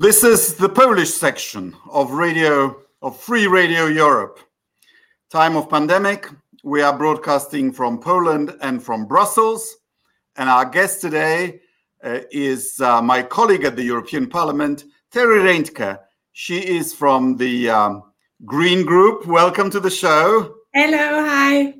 This is the Polish section of Radio of Free Radio Europe. Time of pandemic, we are broadcasting from Poland and from Brussels. And our guest today uh, is uh, my colleague at the European Parliament, Terry Reintke. She is from the um, Green Group. Welcome to the show. Hello, hi.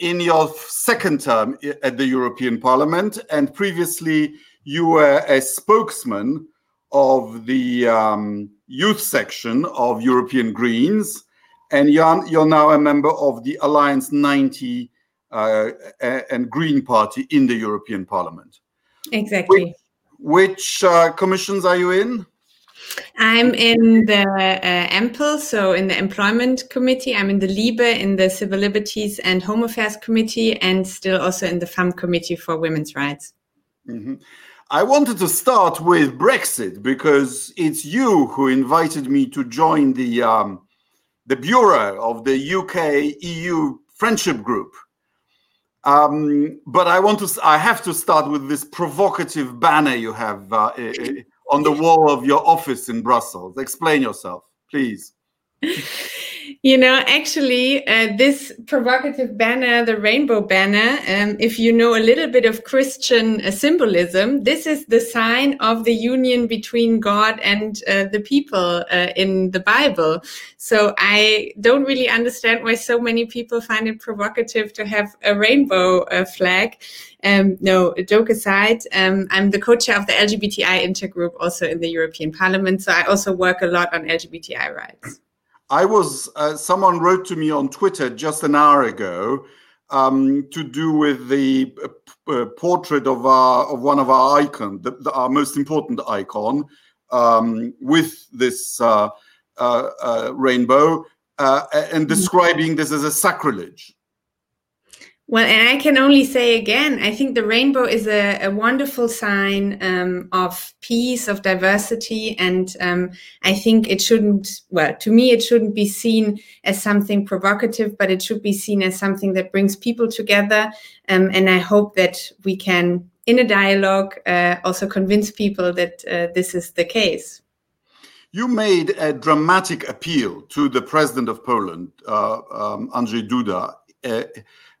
In your second term at the European Parliament, and previously you were a spokesman of the um, youth section of European Greens, and you're, you're now a member of the Alliance 90 uh, and Green Party in the European Parliament. Exactly. Which, which uh, commissions are you in? I'm in the uh, EMPL, so in the Employment Committee. I'm in the LIBE, in the Civil Liberties and Home Affairs Committee, and still also in the FEMM Committee for Women's Rights. Mm -hmm. I wanted to start with Brexit because it's you who invited me to join the um, the bureau of the UK EU friendship group. Um, but I want to I have to start with this provocative banner you have uh, on the wall of your office in Brussels. Explain yourself, please. You know, actually, uh, this provocative banner, the rainbow banner, um, if you know a little bit of Christian uh, symbolism, this is the sign of the union between God and uh, the people uh, in the Bible. So I don't really understand why so many people find it provocative to have a rainbow uh, flag. Um, no, joke aside, um, I'm the co-chair of the LGBTI intergroup also in the European Parliament. So I also work a lot on LGBTI rights. I was uh, someone wrote to me on Twitter just an hour ago um, to do with the uh, uh portrait of our of one of our icon, the, the, our most important icon, um, with this uh, uh, uh rainbow, and mm-hmm. describing this as a sacrilege. Well, and I can only say again, I think the rainbow is a, a wonderful sign um, of peace, of diversity. And um, I think it shouldn't, well, to me, it shouldn't be seen as something provocative, but it should be seen as something that brings people together. Um, and I hope that we can, in a dialogue, uh, also convince people that uh, this is the case. You made a dramatic appeal to the president of Poland, uh, um, Andrzej Duda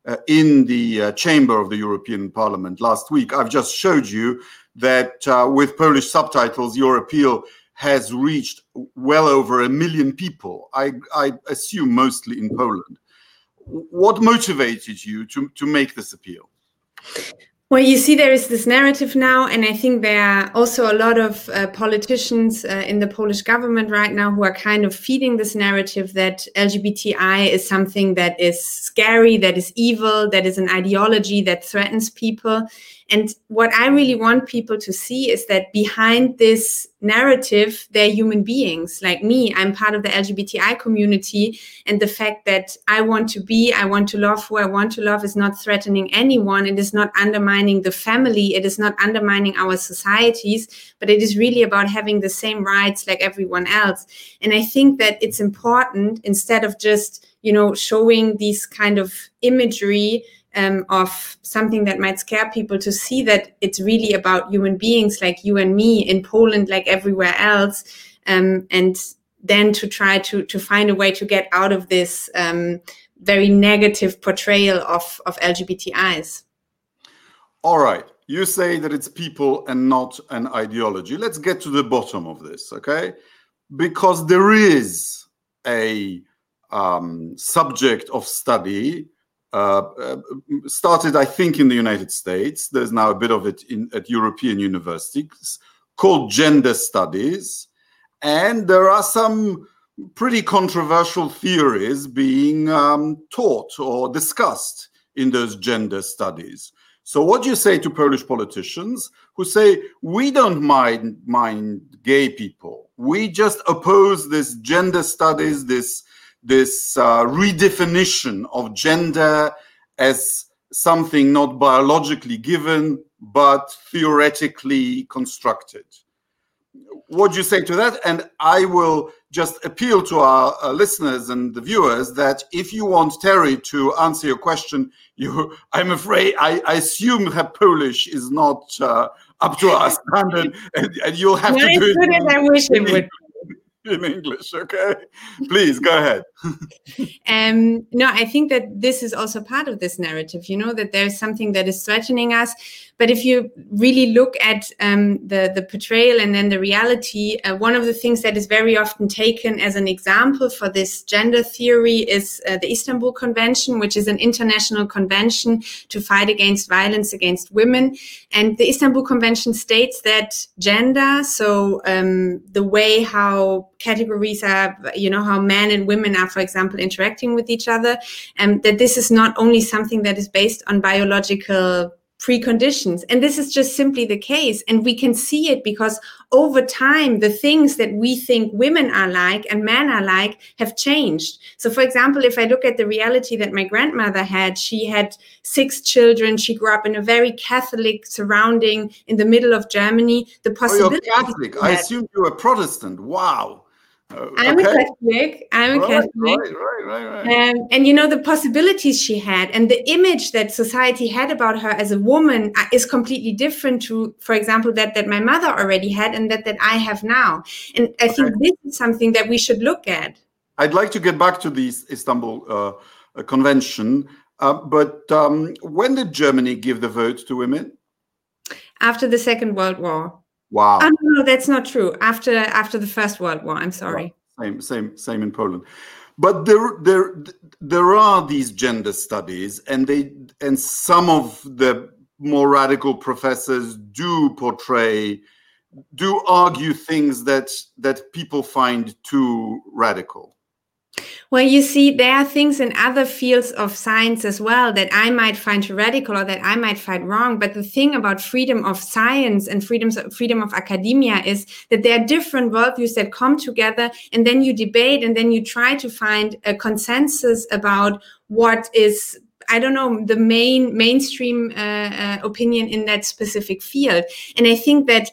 uh, in the uh, chamber of the European Parliament last week. I've just showed you that uh, with Polish subtitles, your appeal has reached well over a million people. I, I, assume mostly in Poland. What motivated you to, to make this appeal? Well, you see, there is this narrative now, and I think there are also a lot of uh, politicians uh, in the Polish government right now who are kind of feeding this narrative that LGBTI is something that is scary, that is evil, that is an ideology that threatens people. And what I really want people to see is that behind this narrative, they're human beings like me. I'm part of the LGBTI community. And the fact that I want to be, I want to love who I want to love is not threatening anyone. It is not undermining the family. It is not undermining our societies, but it is really about having the same rights like everyone else. And I think that it's important instead of just, you know, showing these kind of imagery um, of something that might scare people to see that it's really about human beings like you and me in Poland, like everywhere else, um, and then to try to to find a way to get out of this um, very negative portrayal of of LGBTIs. All right, you say that it's people and not an ideology. Let's get to the bottom of this, okay? Because there is a um, subject of study uh, uh, started, I think, in the United States. There's now a bit of it in, at European universities called gender studies. And there are some pretty controversial theories being um, taught or discussed in those gender studies. So, what do you say to Polish politicians who say, we don't mind, mind gay people? We just oppose this gender studies, this this uh, redefinition of gender as something not biologically given but theoretically constructed. what do you say to that? And I will just appeal to our uh, listeners and the viewers that if you want Terry to answer your question, you, I'm afraid, I, I assume her Polish is not uh, up to our standard, and, and you'll have not to do it. I wish it would in English. Okay, please go ahead. um, no, I think that this is also part of this narrative. You know that there's something that is threatening us, but if you really look at um, the the portrayal and then the reality, uh, one of the things that is very often taken as an example for this gender theory is uh, the Istanbul Convention, which is an international convention to fight against violence against women. And the Istanbul Convention states that gender, so um, the way how categories are, you know, how men and women are, for example, interacting with each other, and that this is not only something that is based on biological preconditions. And this is just simply the case. And we can see it because over time, the things that we think women are like and men are like have changed. So, for example, if I look at the reality that my grandmother had, she had six children. She grew up in a very Catholic surrounding in the middle of Germany. The possibility. Oh, you're Catholic. I assume you're a Protestant. Wow. Uh, I'm okay. a Catholic. I'm a Catholic. Right, right, right, right. Um, and you know the possibilities she had, and the image that society had about her as a woman uh, is completely different to, for example, that that my mother already had, and that that I have now. And I okay. think this is something that we should look at. I'd like to get back to the Istanbul uh, uh, Convention, uh, but um, when did Germany give the vote to women? After the Second World War. Wow. Oh, no, that's not true. After after the First World War, I'm sorry. Same, same, same in Poland. But there, there, there are these gender studies, and they, and some of the more radical professors do portray, do argue things that that people find too radical. Well, you see, there are things in other fields of science as well that I might find radical or that I might find wrong. But the thing about freedom of science and freedoms, freedom of academia is that there are different worldviews that come together and then you debate and then you try to find a consensus about what is I don't know the main mainstream uh, uh, opinion in that specific field. And I think that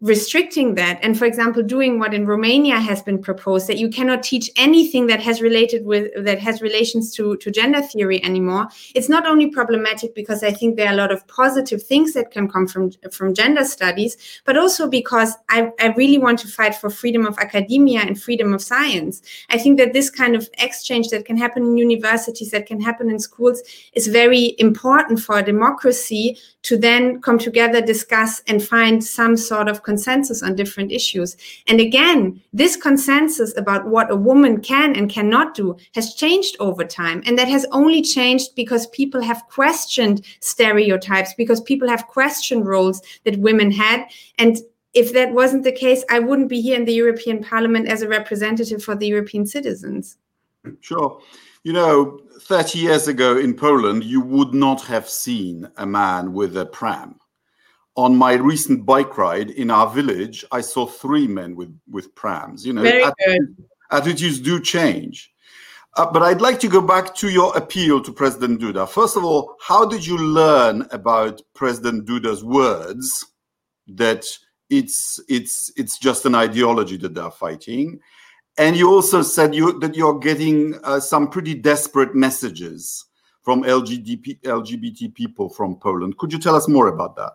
restricting that. And for example doing what in romania has been proposed that you cannot teach anything that has related with that has relations to to gender theory anymore. It's not only problematic because i think there are a lot of positive things that can come from from gender studies but also because i, I really want to fight for freedom of academia and freedom of science. I think that this kind of exchange that can happen in universities that can happen in schools is very important for democracy to then come together discuss and find some sort of consensus on different issues. And again, this consensus about what a woman can and cannot do has changed over time. And that has only changed because people have questioned stereotypes, because people have questioned roles that women had. And if that wasn't the case, I wouldn't be here in the European Parliament as a representative for the European citizens. Sure. You know, 30 years ago in Poland, you would not have seen a man with a pram on my recent bike ride in our village, I saw three men with with prams. You know, attitudes, attitudes do change. Uh, but I'd like to go back to your appeal to President Duda. First of all, how did you learn about President Duda's words that it's it's it's just an ideology that they're fighting? And you also said you that you're getting uh, some pretty desperate messages from LGBT, LGBT people from Poland. Could you tell us more about that?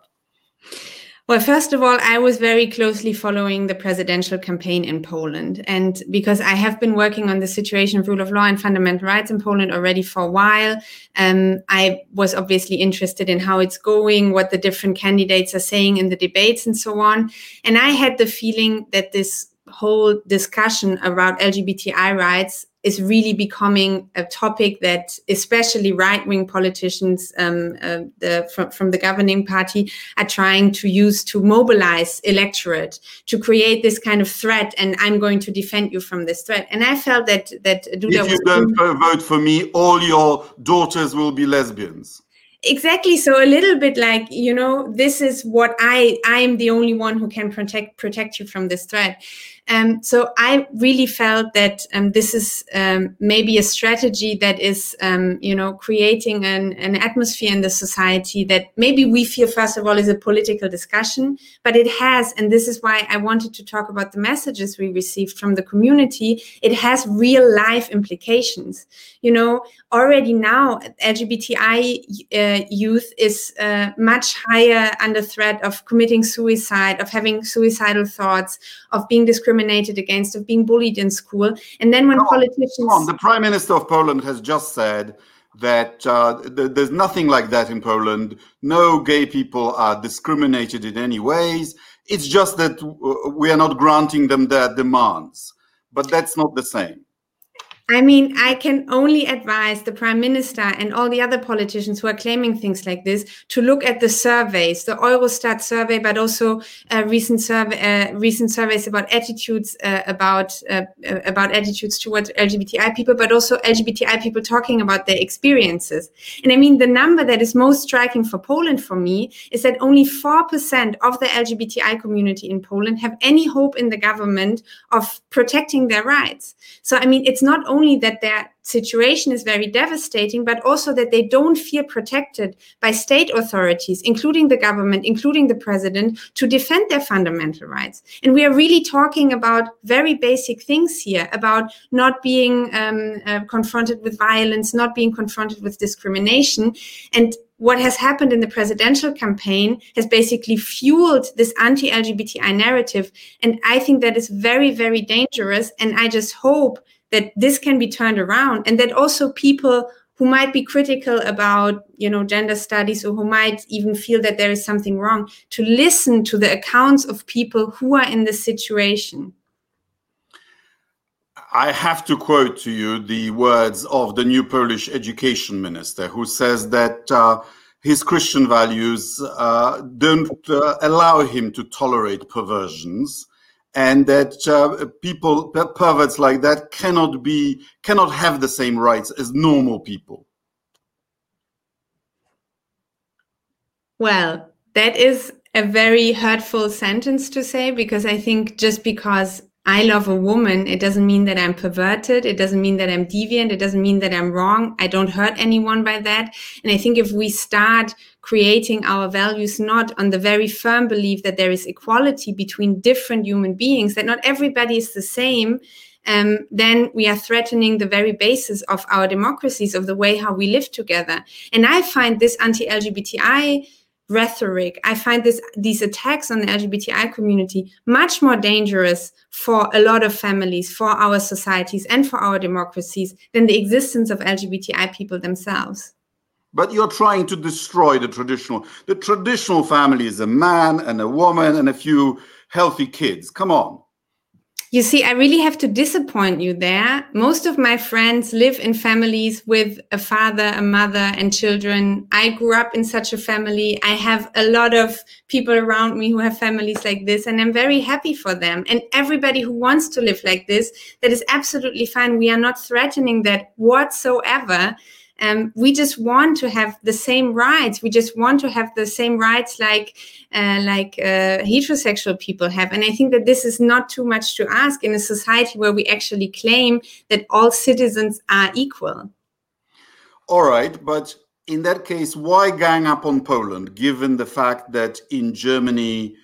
Well, first of all, I was very closely following the presidential campaign in Poland. And because I have been working on the situation of rule of law and fundamental rights in Poland already for a while, um, I was obviously interested in how it's going, what the different candidates are saying in the debates, and so on. And I had the feeling that this whole discussion around LGBTI rights is really becoming a topic that especially right-wing politicians um, uh, the, from, from the governing party are trying to use to mobilize electorate to create this kind of threat and i'm going to defend you from this threat. And i felt that that Duda if you don't vote for me all your daughters will be lesbians. Exactly so a little bit like you know this is what i i am the only one who can protect protect you from this threat um, so I really felt that um, this is um, maybe a strategy that is, um, you know, creating an, an atmosphere in the society that maybe we feel, first of all, is a political discussion, but it has, and this is why I wanted to talk about the messages we received from the community. It has real life implications. You know, already now, LGBTI uh, youth is uh, much higher under threat of committing suicide, of having suicidal thoughts, of being discriminated discriminated against, of being bullied in school. And then when politicians. On. The Prime Minister of Poland has just said that uh, th- there's nothing like that in Poland. No gay people are discriminated in any ways. It's just that w- we are not granting them their demands. But that's not the same. I mean, I can only advise the prime minister and all the other politicians who are claiming things like this to look at the surveys, the Eurostat survey, but also uh, recent survey, uh, recent surveys about attitudes uh, about uh, uh, about attitudes towards LGBTI people, but also LGBTI people talking about their experiences. And I mean, the number that is most striking for Poland for me is that only four percent of the LGBTI community in Poland have any hope in the government of protecting their rights. So I mean, it's not only only that their situation is very devastating, but also that they don't feel protected by state authorities, including the government, including the president, to defend their fundamental rights. And we are really talking about very basic things here about not being um, uh, confronted with violence, not being confronted with discrimination. And what has happened in the presidential campaign has basically fueled this anti LGBTI narrative. And I think that is very, very dangerous. And I just hope that this can be turned around and that also people who might be critical about you know gender studies or who might even feel that there is something wrong to listen to the accounts of people who are in this situation. I have to quote to you the words of the new Polish education minister, who says that uh, his Christian values uh, don't uh, allow him to tolerate perversions and that uh, people perverts like that cannot be cannot have the same rights as normal people well that is a very hurtful sentence to say because i think just because I love a woman, it doesn't mean that I'm perverted. It doesn't mean that I'm deviant. It doesn't mean that I'm wrong. I don't hurt anyone by that. And I think if we start creating our values not on the very firm belief that there is equality between different human beings, that not everybody is the same, um, then we are threatening the very basis of our democracies, of the way how we live together. And I find this anti LGBTI rhetoric. I find this these attacks on the LGBTI community much more dangerous for a lot of families, for our societies, and for our democracies than the existence of LGBTI people themselves. But you're trying to destroy the traditional. The traditional family is a man and a woman and a few healthy kids. Come on. You see, I really have to disappoint you there. Most of my friends live in families with a father, a mother, and children. I grew up in such a family. I have a lot of people around me who have families like this, and I'm very happy for them. And everybody who wants to live like this, that is absolutely fine. We are not threatening that whatsoever. Um, we just want to have the same rights. We just want to have the same rights like uh, like uh, heterosexual people have. And I think that this is not too much to ask in a society where we actually claim that all citizens are equal. All right, but in that case, why gang up on Poland, given the fact that in Germany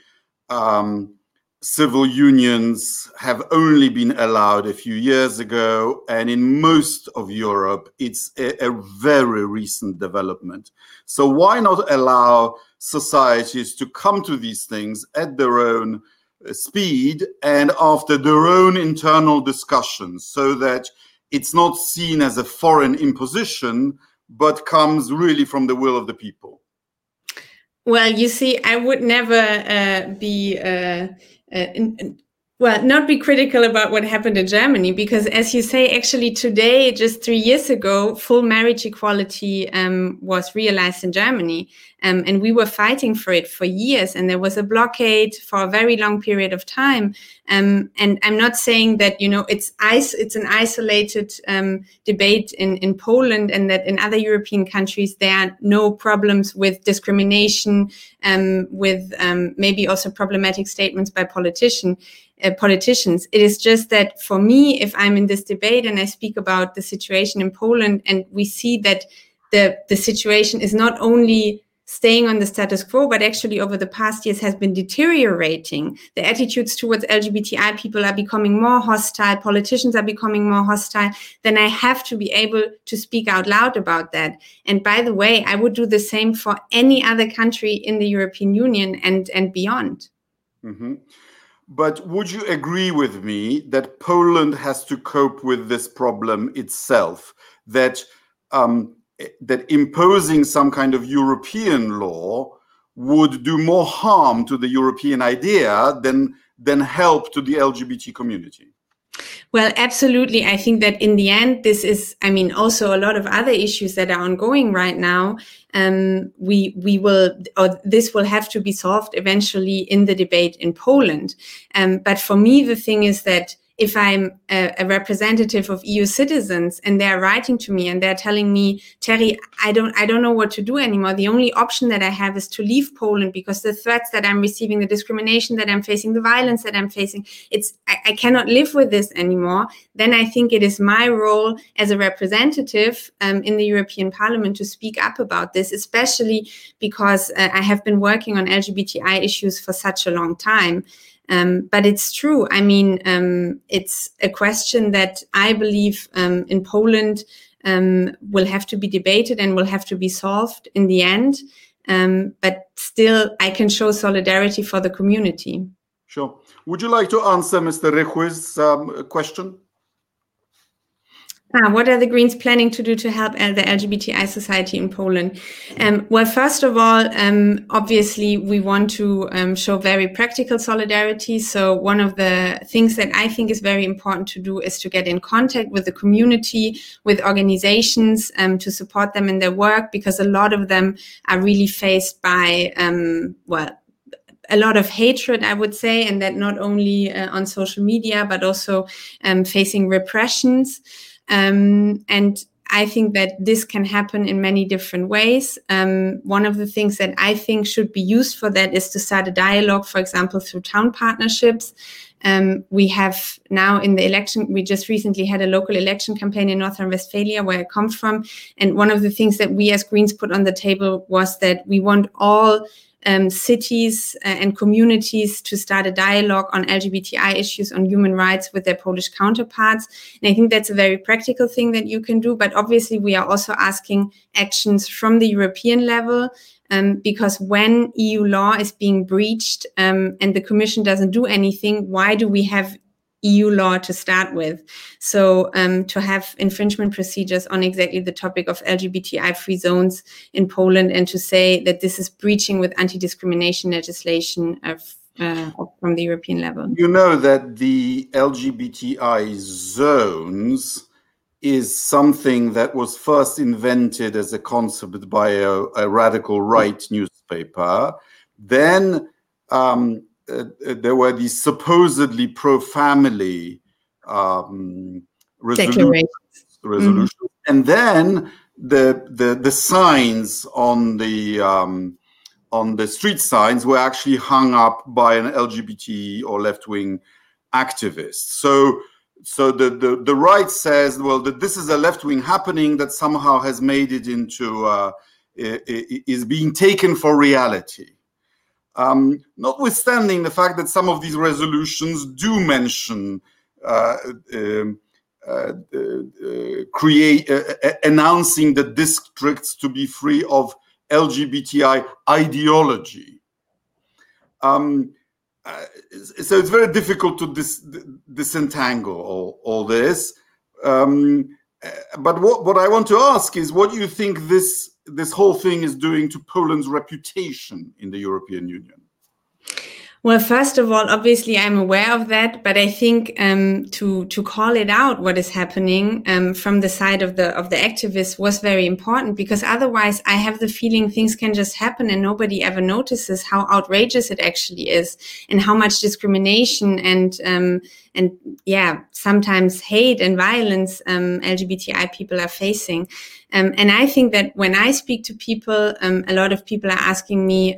um, civil unions have only been allowed a few years ago, and in most of Europe, it's a, a, very recent development. So, why not allow societies to come to these things at their own uh, speed and after their own internal discussions so that it's not seen as a foreign imposition, but comes really from the will of the people? Well, you see, I would never uh, be. Uh uh, in, in, well, not be critical about what happened in Germany, because as you say, actually today, just three years ago, full marriage equality um, was realized in Germany. Um, and we were fighting for it for years. And there was a blockade for a very long period of time. Um, and I'm not saying that, you know, it's, it's an isolated um, debate in, in Poland and that in other European countries, there are no problems with discrimination, um, with um, maybe also problematic statements by politicians uh, politicians. It is just that for me, if I'm in this debate and I speak about the situation in Poland, and we see that the the situation is not only staying on the status quo, but actually over the past years has been deteriorating. The attitudes towards LGBTI people are becoming more hostile, politicians are becoming more hostile, then I have to be able to speak out loud about that. And by the way, I would do the same for any other country in the European Union and, and beyond. Mm-hmm. But would you agree with me that Poland has to cope with this problem itself? That um, that imposing some kind of European law would do more harm to the European idea than than help to the LGBT community? Well, absolutely. I think that in the end, this is, I mean, also a lot of other issues that are ongoing right now. Um, we we will, or this will have to be solved eventually in the debate in Poland. Um, but for me, the thing is that if I'm a, a, representative of EU citizens and they're writing to me and they're telling me, Terry, I don't, I don't know what to do anymore. The only option that I have is to leave Poland because the threats that I'm receiving, the discrimination that I'm facing, the violence that I'm facing, it's, I, I cannot live with this anymore. Then I think it is my role as a representative um, in the European Parliament to speak up about this, especially because uh, I have been working on LGBTI issues for such a long time. Um, but it's true. I mean, um, it's a question that I believe um, in Poland um, will have to be debated and will have to be solved in the end. Um, but still, I can show solidarity for the community. Sure. Would you like to answer Mr. Rychły's um, question? Ah, what are the Greens planning to do to help the LGBTI society in Poland? Um, well, first of all, um, obviously, we want to um, show very practical solidarity. So, one of the things that I think is very important to do is to get in contact with the community, with organizations, um, to support them in their work, because a lot of them are really faced by, um, well, a lot of hatred, I would say, and that not only uh, on social media, but also um, facing repressions. Um, and I think that this can happen in many different ways. Um, one of the things that I think should be used for that is to start a dialogue, for example, through town partnerships. Um, we have now in the election, we just recently had a local election campaign in Northern Westphalia, where I come from. And one of the things that we as Greens put on the table was that we want all um, cities uh, and communities to start a dialogue on LGBTI issues, on human rights with their Polish counterparts. And I think that's a very practical thing that you can do. But obviously, we are also asking actions from the European level. Um, because when EU law is being breached um, and the Commission doesn't do anything, why do we have EU law to start with. So um, to have infringement procedures on exactly the topic of LGBTI free zones in Poland and to say that this is breaching with anti-discrimination legislation of, uh, from the European level. You know that the LGBTI zones is something that was first invented as a concept by a, a radical right newspaper. Then um, uh, uh, there were these supposedly pro-family um, resolutions, resolutions. Mm-hmm. and then the, the the signs on the um, on the street signs were actually hung up by an LGBT or left wing activist. So so the, the the right says well that this is a left wing happening that somehow has made it into uh, is being taken for reality um, notwithstanding the fact that some of these resolutions do mention uh, um, uh, uh, create uh, uh, announcing the districts to be free of LGBTI ideology. Um, uh, so it's very difficult to dis disentangle all, all this. Um, but what, what I want to ask is what do you think this this whole thing is doing to Poland's reputation in the European Union? Well, first of all, obviously, I'm aware of that, but I think um, to to call it out what is happening um, from the side of the of the activists was very important because otherwise, I have the feeling things can just happen and nobody ever notices how outrageous it actually is and how much discrimination and um, and yeah, sometimes hate and violence um, LGBTI people are facing. Um, and I think that when I speak to people, um, a lot of people are asking me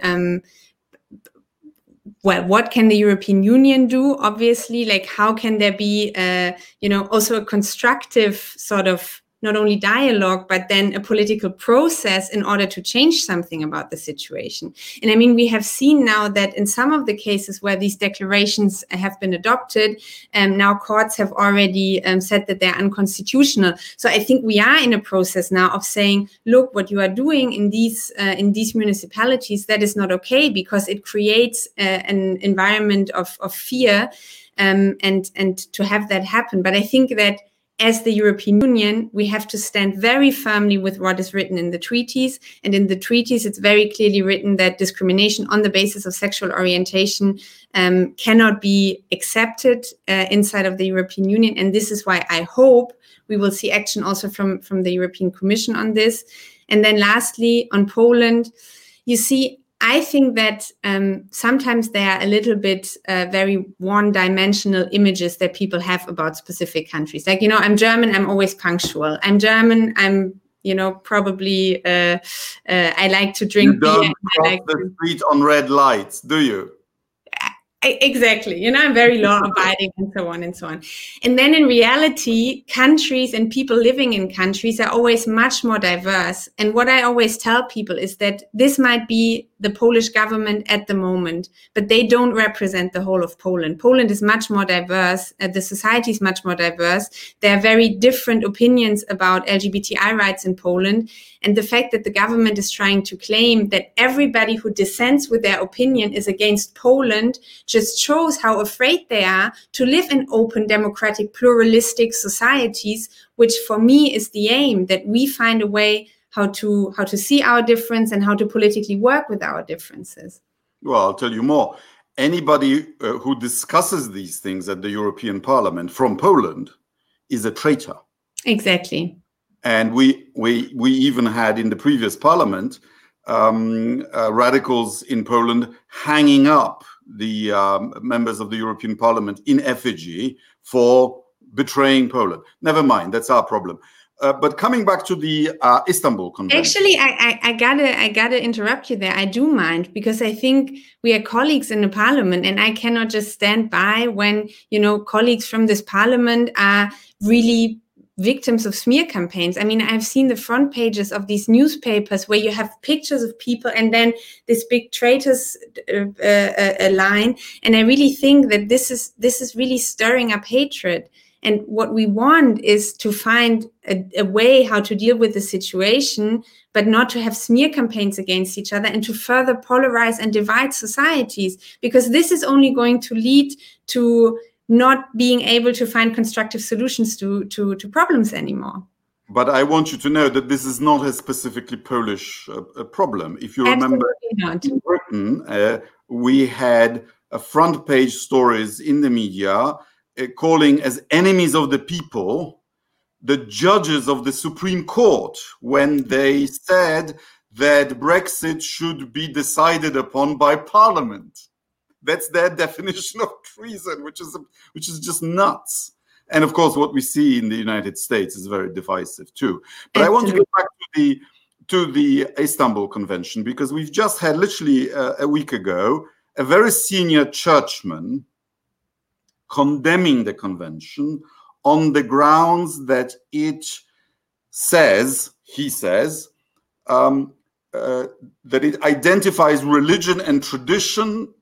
well, what can the European Union do? Obviously, like how can there be, uh, you know, also a constructive sort of not only dialogue, but then a political process in order to change something about the situation. And I mean, we have seen now that in some of the cases where these declarations have been adopted, um, now courts have already um, said that they're unconstitutional. So I think we are in a process now of saying, look, what you are doing in these uh, in these municipalities that is not okay because it creates uh, an environment of, of fear. Um, and and to have that happen. But I think that as the European Union, we have to stand very firmly with what is written in the treaties. And in the treaties, it's very clearly written that discrimination on the basis of sexual orientation um, cannot be accepted uh, inside of the European Union. And this is why I hope we will see action also from, from the European Commission on this. And then lastly, on Poland, you see, I think that um, sometimes there are a little bit uh, very one dimensional images that people have about specific countries. Like, you know, I'm German, I'm always punctual. I'm German, I'm, you know, probably, uh, uh, I like to drink you don't beer. Cross like the street on red lights, do you? exactly you know i'm very law abiding and so on and so on and then in reality countries and people living in countries are always much more diverse and what i always tell people is that this might be the polish government at the moment but they don't represent the whole of poland. Poland is much more diverse uh, the society is much more diverse. There are very different opinions about lgbti rights in poland and the fact that the government is trying to claim that everybody who dissents with their opinion is against Poland just shows how afraid they are to live in open, democratic, pluralistic societies, which for me is the aim that we find a way how to how to see our difference and how to politically work with our differences. Well, I'll tell you more. Anybody uh, who discusses these things at the European Parliament from Poland is a traitor. Exactly. And we we we even had in the previous parliament um, uh, radicals in Poland hanging up the um, members of the European Parliament in effigy for betraying Poland. Never mind, that's our problem. Uh, but coming back to the uh, Istanbul Convention. Actually, I, I, I, gotta I gotta interrupt you there. I do mind because I think we are colleagues in the parliament, and I cannot just stand by when you know colleagues from this parliament are really victims of smear campaigns. I mean, I've seen the front pages of these newspapers where you have pictures of people and then this big traitors uh, uh, uh, line. And I really think that this is this is really stirring up hatred. And what we want is to find a, a way how to deal with the situation, but not to have smear campaigns against each other and to further polarize and divide societies, because this is only going to lead to not being able to find constructive solutions to, to, to problems anymore. But I want you to know that this is not a specifically Polish uh, problem. If you remember, not. in Britain, uh, we had uh, front page stories in the media calling as enemies of the people the judges of the Supreme Court when they said that Brexit should be decided upon by Parliament. That's their definition of treason, which is which is just nuts. And of course, what we see in the United States is very divisive too. But. I want to go back to the to the Istanbul Convention because we've just had literally uh, a week ago a very senior churchman condemning the convention on the grounds that it says, he says, um, uh, that it identifies religion and tradition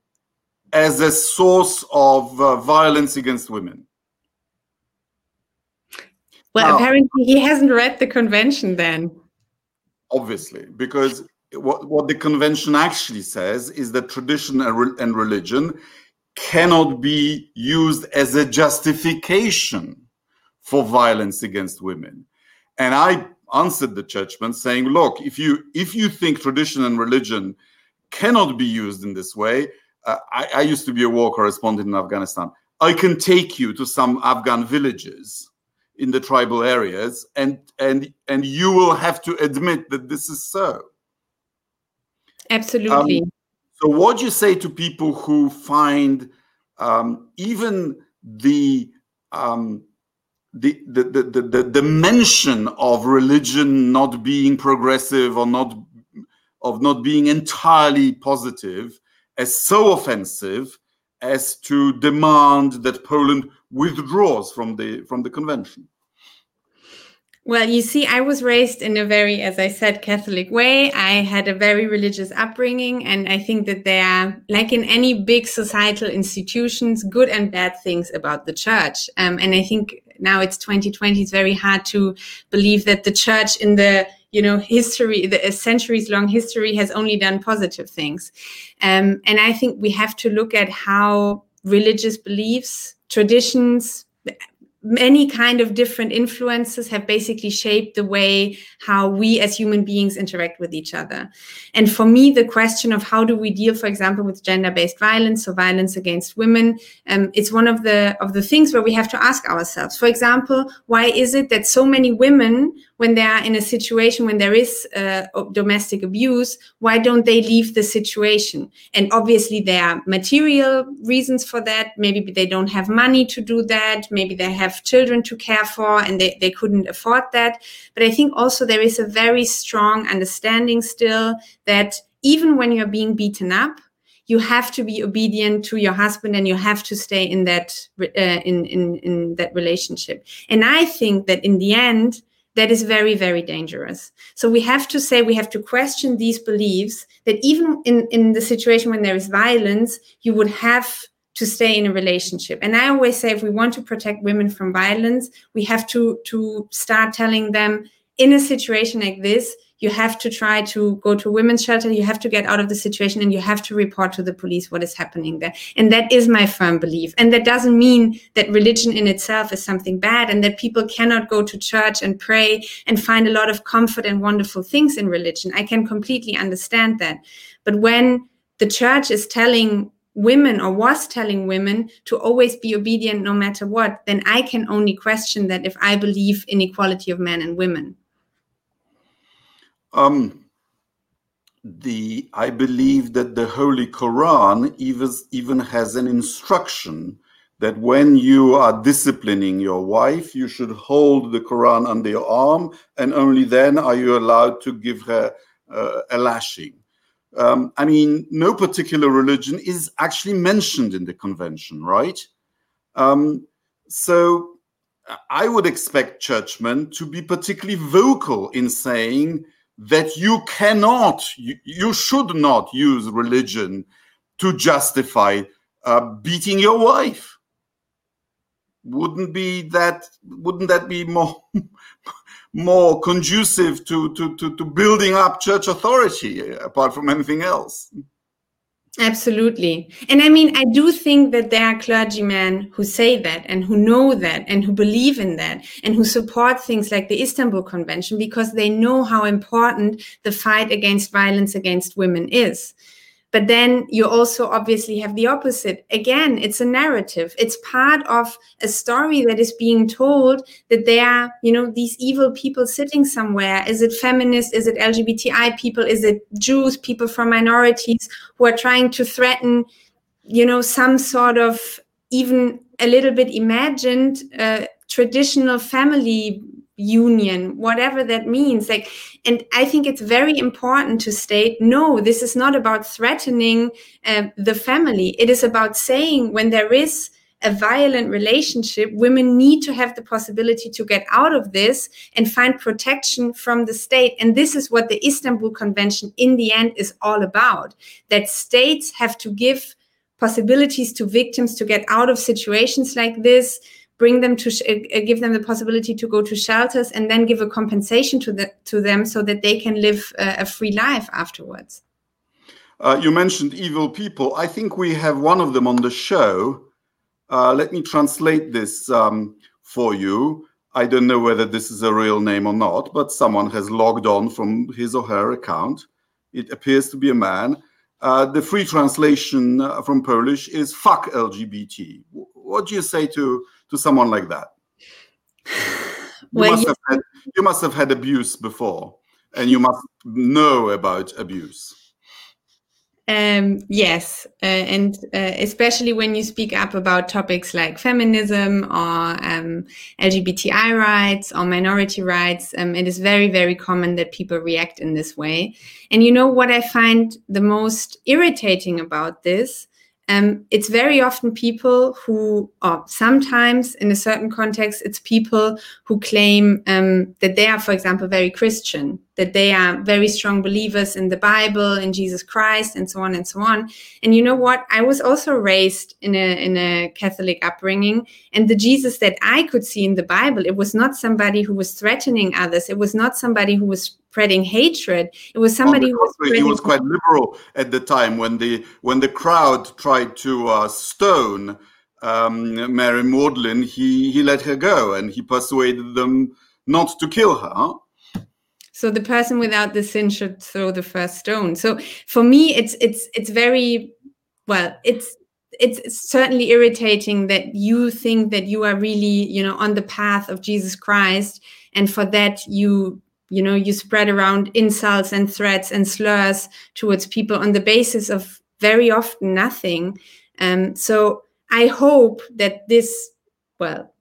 as a source of uh, violence against women. Well, now, apparently he hasn't read the convention then. Obviously, because what, what the convention actually says is that tradition and, re and religion cannot be used as a justification for violence against women. And I answered the churchman saying, look, if you if you think tradition and religion cannot be used in this way, uh, I, I, used to be a war correspondent in Afghanistan. I can take you to some Afghan villages in the tribal areas, and and and you will have to admit that this is so. Absolutely. Um, so, what do you say to people who find um, even the, um, the, the, the, the, the mention of religion not being progressive or not of not being entirely positive as so offensive as to demand that Poland withdraws from the from the convention. Well, you see, I was raised in a very, as I said, Catholic way. I had a very religious upbringing. And I think that there are, like in any big societal institutions, good and bad things about the church. Um, and I think now it's 2020, it's very hard to believe that the church in the you know history the centuries long history has only done positive things um, and i think we have to look at how religious beliefs traditions many kind of different influences have basically shaped the way how we as human beings interact with each other. And for me the question of how do we deal for example with gender-based violence or violence against women um, it's one of the of the things where we have to ask ourselves. For example why is it that so many women when they are in a situation when there is uh, domestic abuse why don't they leave the situation? And obviously there are material reasons for that. Maybe they don't have money to do that. Maybe they have children to care for and they, they couldn't afford that. But i think also there is a very strong understanding still that even when you're being beaten up you have to be obedient to your husband and you have to stay in that uh, in, in in that relationship. And i think that in the end that is very very dangerous. So we have to say we have to question these beliefs that even in in the situation when there is violence you would have to stay in a relationship. And i always say if we want to protect women from violence we have to to start telling them in a situation like this you have to try to go to a women's shelter you have to get out of the situation and you have to report to the police what is happening there. And that is my firm belief. And that doesn't mean that religion in itself is something bad and that people cannot go to church and pray and find a lot of comfort and wonderful things in religion. I can completely understand that. But when the church is telling women or was telling women to always be obedient no matter what, then I can only question that if I believe in equality of men and women. Um, the I believe that the Holy Quran even even has an instruction that when you are disciplining your wife, you should hold the Quran under your arm, and only then are you allowed to give her uh, a lashing. Um, I mean, no particular religion is actually mentioned in the convention, right? Um, so I would expect churchmen to be particularly vocal in saying that you cannot, you, you should not use religion to justify uh, beating your wife. Wouldn't be that? Wouldn't that be more more conducive to, to, to, to building up church authority, apart from anything else? Absolutely. And I mean, I do think that there are clergymen who say that and who know that and who believe in that and who support things like the Istanbul Convention because they know how important the fight against violence against women is. But then you also obviously have the opposite. Again, it's a narrative. It's part of a story that is being told that there are, you know, these evil people sitting somewhere. Is it feminist? Is it LGBTI people? Is it Jews, people from minorities who are trying to threaten, you know, some sort of even a little bit imagined uh, traditional family union whatever that means. Like and i think it's very important to state no this is not about threatening uh, the family. It is about saying when there is a violent relationship women need to have the possibility to get out of this and find protection from the state. And this is what the istanbul convention in the end is all about that states have to give possibilities to victims to get out of situations like this bring them to uh, uh, give them the possibility to go to shelters and then give a compensation to the to them so that they can live uh, a free life afterwards. Uh, you mentioned evil people. I think we have one of them on the show. Uh, let me translate this um, for you. I don't know whether this is a real name or not but someone has logged on from his or her account. It appears to be a man. Uh, the free translation from Polish is "fuck LGBT." What do you say to to someone like that? You, well, must, have had, you must have had abuse before, and you must know about abuse. Um, yes, uh, and uh, especially when you speak up about topics like feminism or um, LGBTI rights or minority rights, um, it is very, very common that people react in this way. And you know what I find the most irritating about this um, it's very often people who, or sometimes in a certain context, it's people who claim um, that they are, for example, very Christian, that they are very strong believers in the Bible, in Jesus Christ, and so on and so on. And you know what? I was also raised in a in a Catholic upbringing, and the Jesus that I could see in the Bible, it was not somebody who was threatening others. It was not somebody who was spreading hatred. It was somebody who was he was quite liberal at the time when the when the crowd tried to uh, stone um, Mary Magdalene. He he let her go and he persuaded them not to kill her. So the person without the sin should throw the first stone. So for me, it's it's it's very well. It's it's certainly irritating that you think that you are really you know on the path of Jesus Christ, and for that you you know you spread around insults and threats and slurs towards people on the basis of very often nothing. Um, so I hope that this well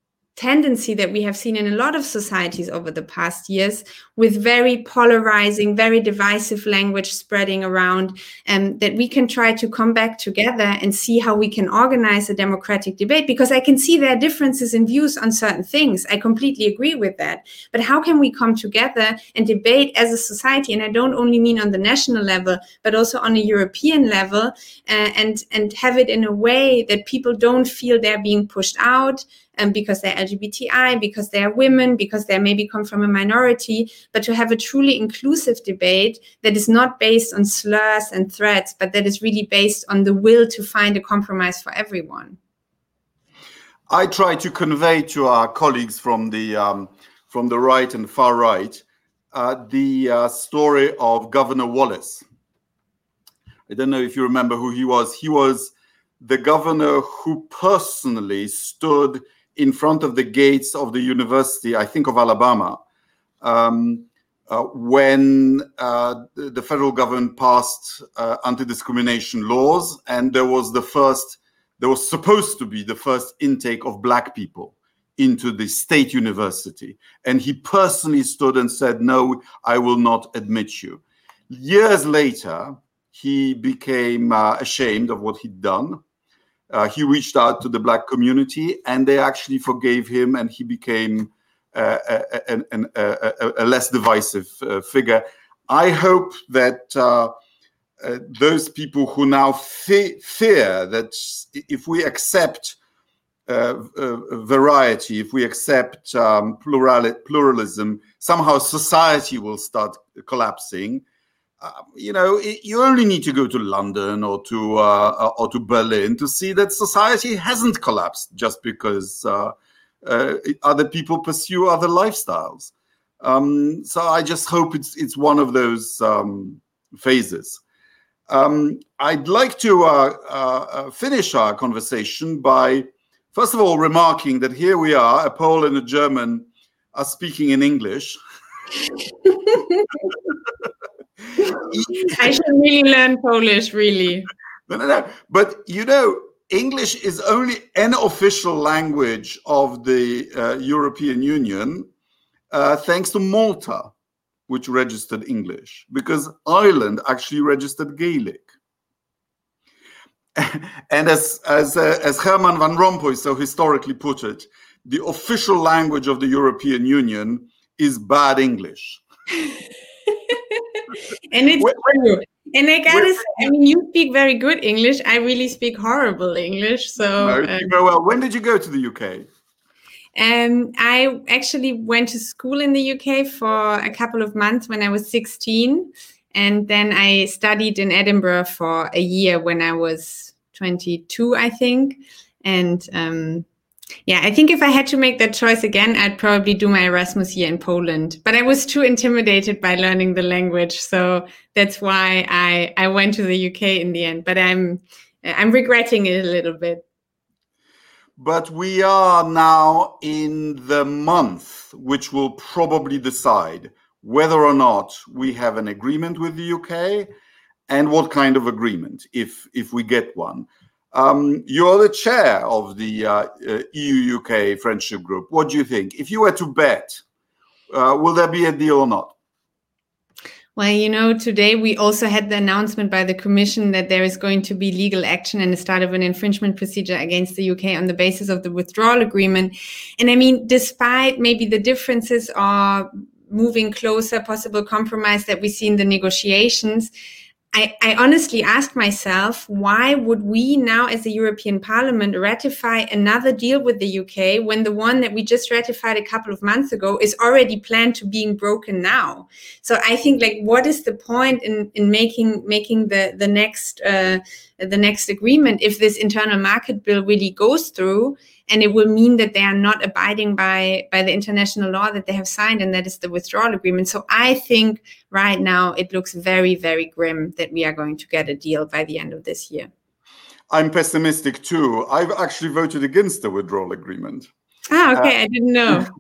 tendency that we have seen in a lot of societies over the past years with very polarizing very divisive language spreading around and um, that we can try to come back together and see how we can organize a democratic debate because i can see there are differences in views on certain things. I completely agree with that. But how can we come together and debate as a society and i don't only mean on the national level but also on a european level uh, and and have it in a way that people don't feel they're being pushed out um, because they're LGBTI, because they're women, because they maybe come from a minority, but to have a truly inclusive debate that is not based on slurs and threats, but that is really based on the will to find a compromise for everyone. I try to convey to our colleagues from the um, from the right and far right uh, the uh, story of Governor Wallace. I don't know if you remember who he was. He was the governor who personally stood in front of the gates of the University, I think of Alabama, um, uh, when uh, the federal government passed uh, anti-discrimination laws, and there was the first, there was supposed to be the first intake of black people into the state university, and he personally stood and said, "No, I will not admit you." Years later, he became uh, ashamed of what he'd done uh, he reached out to the black community and they actually forgave him and he became a, a, a, less divisive uh, figure. I hope that uh, uh, those people who now fe fear that if we accept uh, variety, if we accept um, plural pluralism, somehow society will start collapsing. Um, you know, it, you only need to go to London or to uh, uh, or to Berlin to see that society hasn't collapsed just because uh, uh, other people pursue other lifestyles. Um, so I just hope it's it's one of those um, phases. Um, I'd like to uh, uh, finish our conversation by, first of all, remarking that here we are, a Pole and a German are speaking in English. I should really learn Polish, really. No, no, no. But you know, English is only an official language of the uh, European Union, uh, thanks to Malta, which registered English, because Ireland actually registered Gaelic. and as as uh, as Herman van Rompuy so historically put it, the official language of the European Union is bad English. and it's true. And I gotta say, I mean, you speak very good English. I really speak horrible English. So no, uh, very well. When did you go to the UK? Um, I actually went to school in the UK for a couple of months when I was 16. And then I studied in Edinburgh for a year when I was 22, I think. And um, Yeah, I think if I had to make that choice again, I'd probably do my Erasmus year in Poland. But I was too intimidated by learning the language, so that's why I I went to the UK in the end. But I'm I'm regretting it a little bit. But we are now in the month which will probably decide whether or not we have an agreement with the UK and what kind of agreement if if we get one. Um, you're the chair of the uh, EU UK friendship group. What do you think? If you were to bet, uh, will there be a deal or not? Well, you know, today we also had the announcement by the Commission that there is going to be legal action and the start of an infringement procedure against the UK on the basis of the withdrawal agreement. And I mean, despite maybe the differences or moving closer, possible compromise that we see in the negotiations, I, I, honestly ask myself, why would we now, as the European Parliament, ratify another deal with the UK when the one that we just ratified a couple of months ago is already planned to being broken now? So I think, like, what is the point in in making making the the next uh, the next agreement if this internal market bill really goes through? And it will mean that they are not abiding by by the international law that they have signed and that is the withdrawal agreement. So i think right now it looks very very grim that we are going to get a deal by the end of this year. I'm pessimistic too. I've actually voted against the withdrawal agreement. Ah okay uh, i didn't know.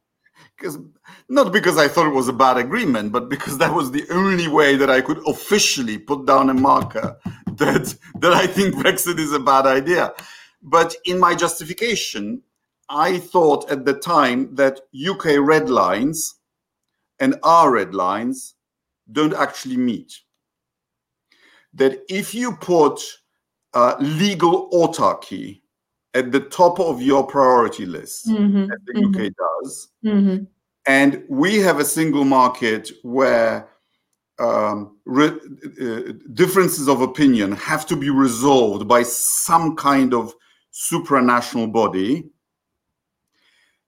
because not because i thought it was a bad agreement but because that was the only way that i could officially put down a marker that that i think brexit is a bad idea but in my justification, I thought at the time that UK red lines and our red lines don't actually meet. That if you put uh, legal autarky at the top of your priority list, mm-hmm, as the mm-hmm. UK does, mm-hmm. and we have a single market where um, re- uh, differences of opinion have to be resolved by some kind of supranational body,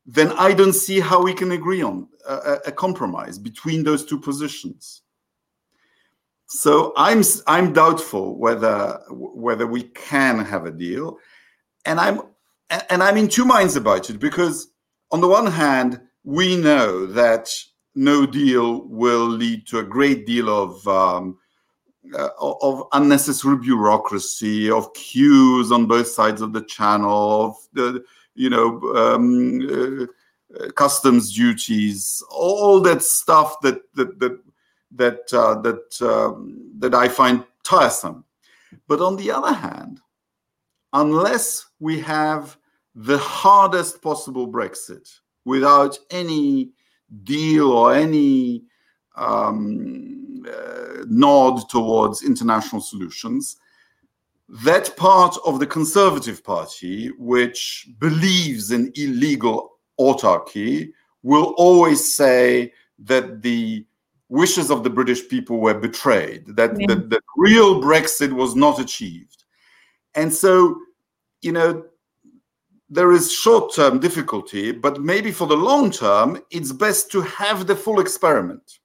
then I don't see how we can agree on a, a, compromise between those two positions. So I'm I'm doubtful whether whether we can have a deal, and I'm and I'm in two minds about it because on the one hand we know that no deal will lead to a great deal of um, uh, of unnecessary bureaucracy, of queues on both sides of the channel, of the you know um, uh, customs duties, all that stuff that that that that uh, that um, that I find tiresome. But on the other hand, unless we have the hardest possible Brexit without any deal or any um, uh, Uh, nod towards international solutions. That part of the Conservative Party, which believes in illegal autarky, will always say that the wishes of the British people were betrayed, that, yeah. that, that real Brexit was not achieved. And so, you know, there is short term difficulty, but maybe for the long term, it's best to have the full experiment.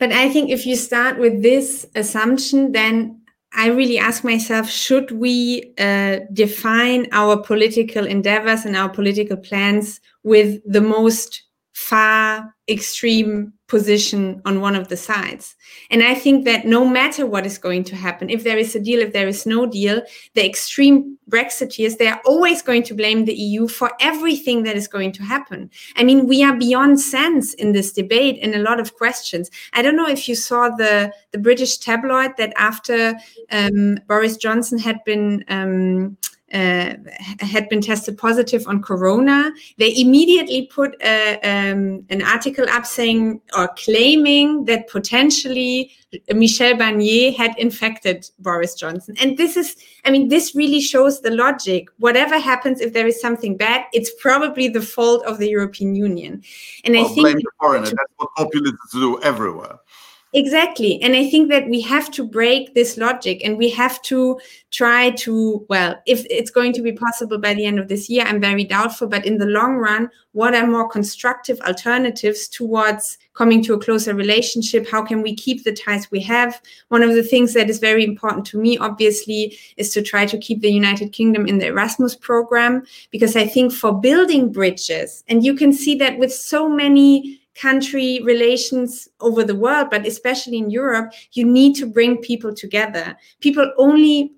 But I think if you start with this assumption, then I really ask myself should we uh, define our political endeavors and our political plans with the most far extreme position on one of the sides. And I think that no matter what is going to happen, if there is a deal, if there is no deal, the extreme Brexiteers, they are always going to blame the EU for everything that is going to happen. I mean, we are beyond sense in this debate in a lot of questions. I don't know if you saw the, the British tabloid that after um, Boris Johnson had been um, uh, had been tested positive on corona, they immediately put a, um, an article up saying or claiming that potentially Michel Barnier had infected Boris Johnson. And this is, I mean, this really shows the logic. Whatever happens, if there is something bad, it's probably the fault of the European Union. And well, I think blame the foreigner. That's what populists do everywhere. Exactly. And I think that we have to break this logic and we have to try to, well, if it's going to be possible by the end of this year, I'm very doubtful. But in the long run, what are more constructive alternatives towards coming to a closer relationship? How can we keep the ties we have? One of the things that is very important to me, obviously, is to try to keep the United Kingdom in the Erasmus program, because I think for building bridges, and you can see that with so many country relations over the world, but especially in Europe, you need to bring people together. People only,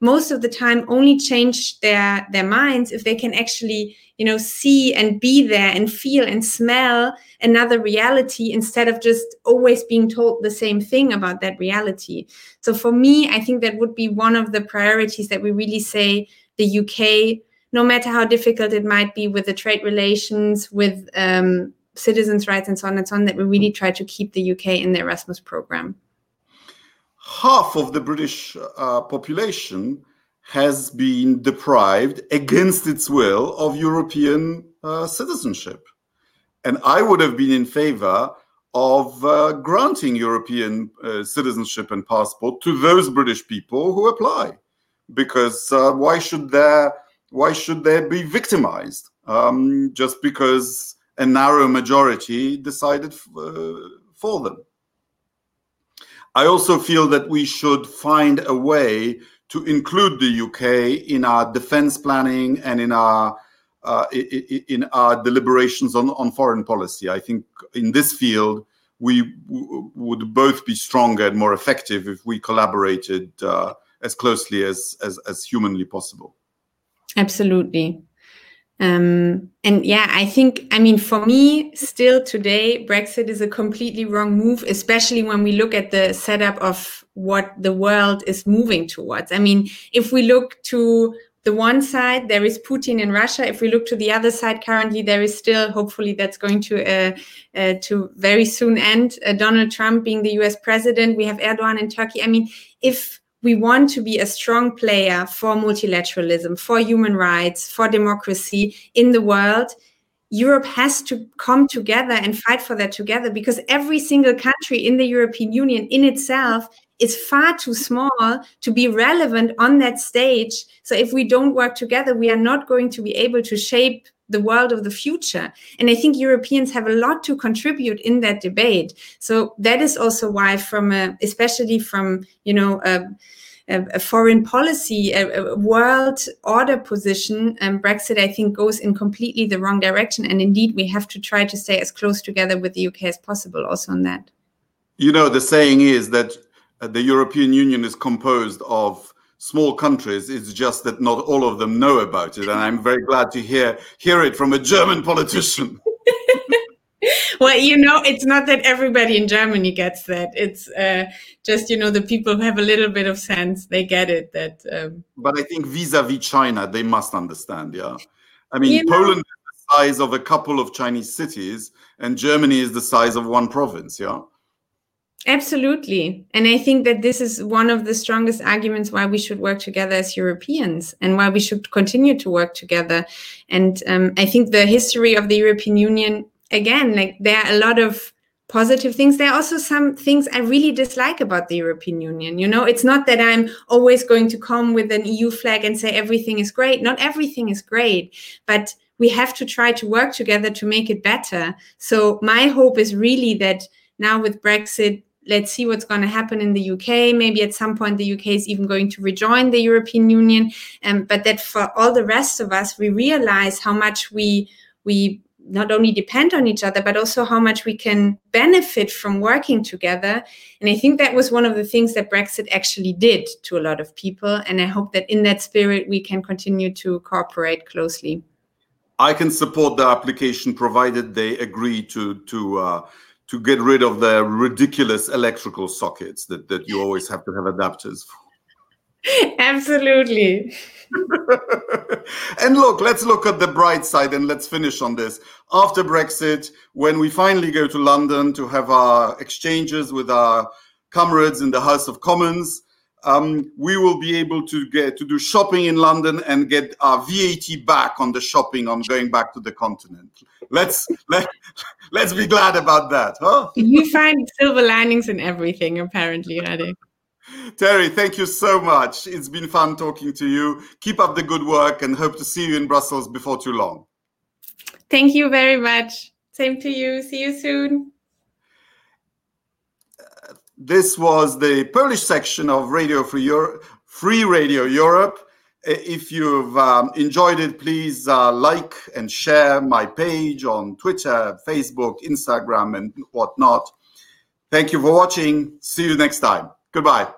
most of the time, only change their their minds if they can actually, you know, see and be there and feel and smell another reality instead of just always being told the same thing about that reality. So for me, I think that would be one of the priorities that we really say the UK no matter how difficult it might be with the trade relations, with um, citizens' rights and so on and so on that we really try to keep the UK in the Erasmus program. Half of the British uh, population has been deprived against its will of European uh, citizenship. And I would have been in favor of uh, granting European uh, citizenship and passport to those British people who apply. Because uh, why should there why should they be victimized um, just because a narrow majority decided uh, for them. I also feel that we should find a way to include the UK in our defense planning and in our uh, in our deliberations on, on foreign policy. I think in this field we would both be stronger and more effective if we collaborated uh, as closely as, as as humanly possible. Absolutely. Um, and yeah, I think, I mean, for me, still today, Brexit is a completely wrong move, especially when we look at the setup of what the world is moving towards. I mean, if we look to the one side, there is Putin in Russia. If we look to the other side, currently there is still, hopefully, that's going to uh, uh, to very soon end. Uh, Donald Trump being the U.S. president, we have Erdogan in Turkey. I mean, if we want to be a strong player for multilateralism, for human rights, for democracy in the world, Europe has to come together and fight for that together because every single country in the European Union in itself is far too small to be relevant on that stage. So if we don't work together, we are not going to be able to shape the world of the future. And I think Europeans have a lot to contribute in that debate. So that is also why, from a, especially from you know. A, a foreign policy, a, a, world order position, um, Brexit, I think, goes in completely the wrong direction. And indeed, we have to try to stay as close together with the UK as possible, also on that. You know, the saying is that uh, the European Union is composed of small countries. It's just that not all of them know about it, and I'm very glad to hear hear it from a German politician. well, you know, it's not that everybody in Germany gets that. It's uh, just you know the people who have a little bit of sense they get it. That. Um... But I think vis-a-vis China, they must understand. Yeah, I mean, you Poland know... is the size of a couple of Chinese cities, and Germany is the size of one province. Yeah. Absolutely. And I think that this is one of the strongest arguments why we should work together as Europeans and why we should continue to work together. And um, I think the history of the European Union, again, like there are a lot of positive things. There are also some things I really dislike about the European Union. You know, it's not that I'm always going to come with an EU flag and say everything is great. Not everything is great, but we have to try to work together to make it better. So my hope is really that now with Brexit, let's see what's going to happen in the UK. Maybe at some point the UK is even going to rejoin the European Union. Um, but that for all the rest of us, we realize how much we we not only depend on each other, but also how much we can benefit from working together. And I think that was one of the things that Brexit actually did to a lot of people. And I hope that in that spirit, we can continue to cooperate closely. I can support the application provided they agree to to uh, to get rid of the ridiculous electrical sockets that, that you always have to have adapters for. Absolutely. and look, let's look at the bright side and let's finish on this. After Brexit, when we finally go to London to have our exchanges with our comrades in the House of Commons, um, we will be able to get to do shopping in London and get our VAT back on the shopping on going back to the continent. Let's let let's be glad about that, huh? You find silver linings in everything, apparently, Radek. Terry, thank you so much. It's been fun talking to you. Keep up the good work and hope to see you in Brussels before too long. Thank you very much. Same to you. See you soon. This was the Polish section of Radio Free, Euro- Free Radio Europe. If you've um, enjoyed it, please uh, like and share my page on Twitter, Facebook, Instagram, and whatnot. Thank you for watching. See you next time. Goodbye.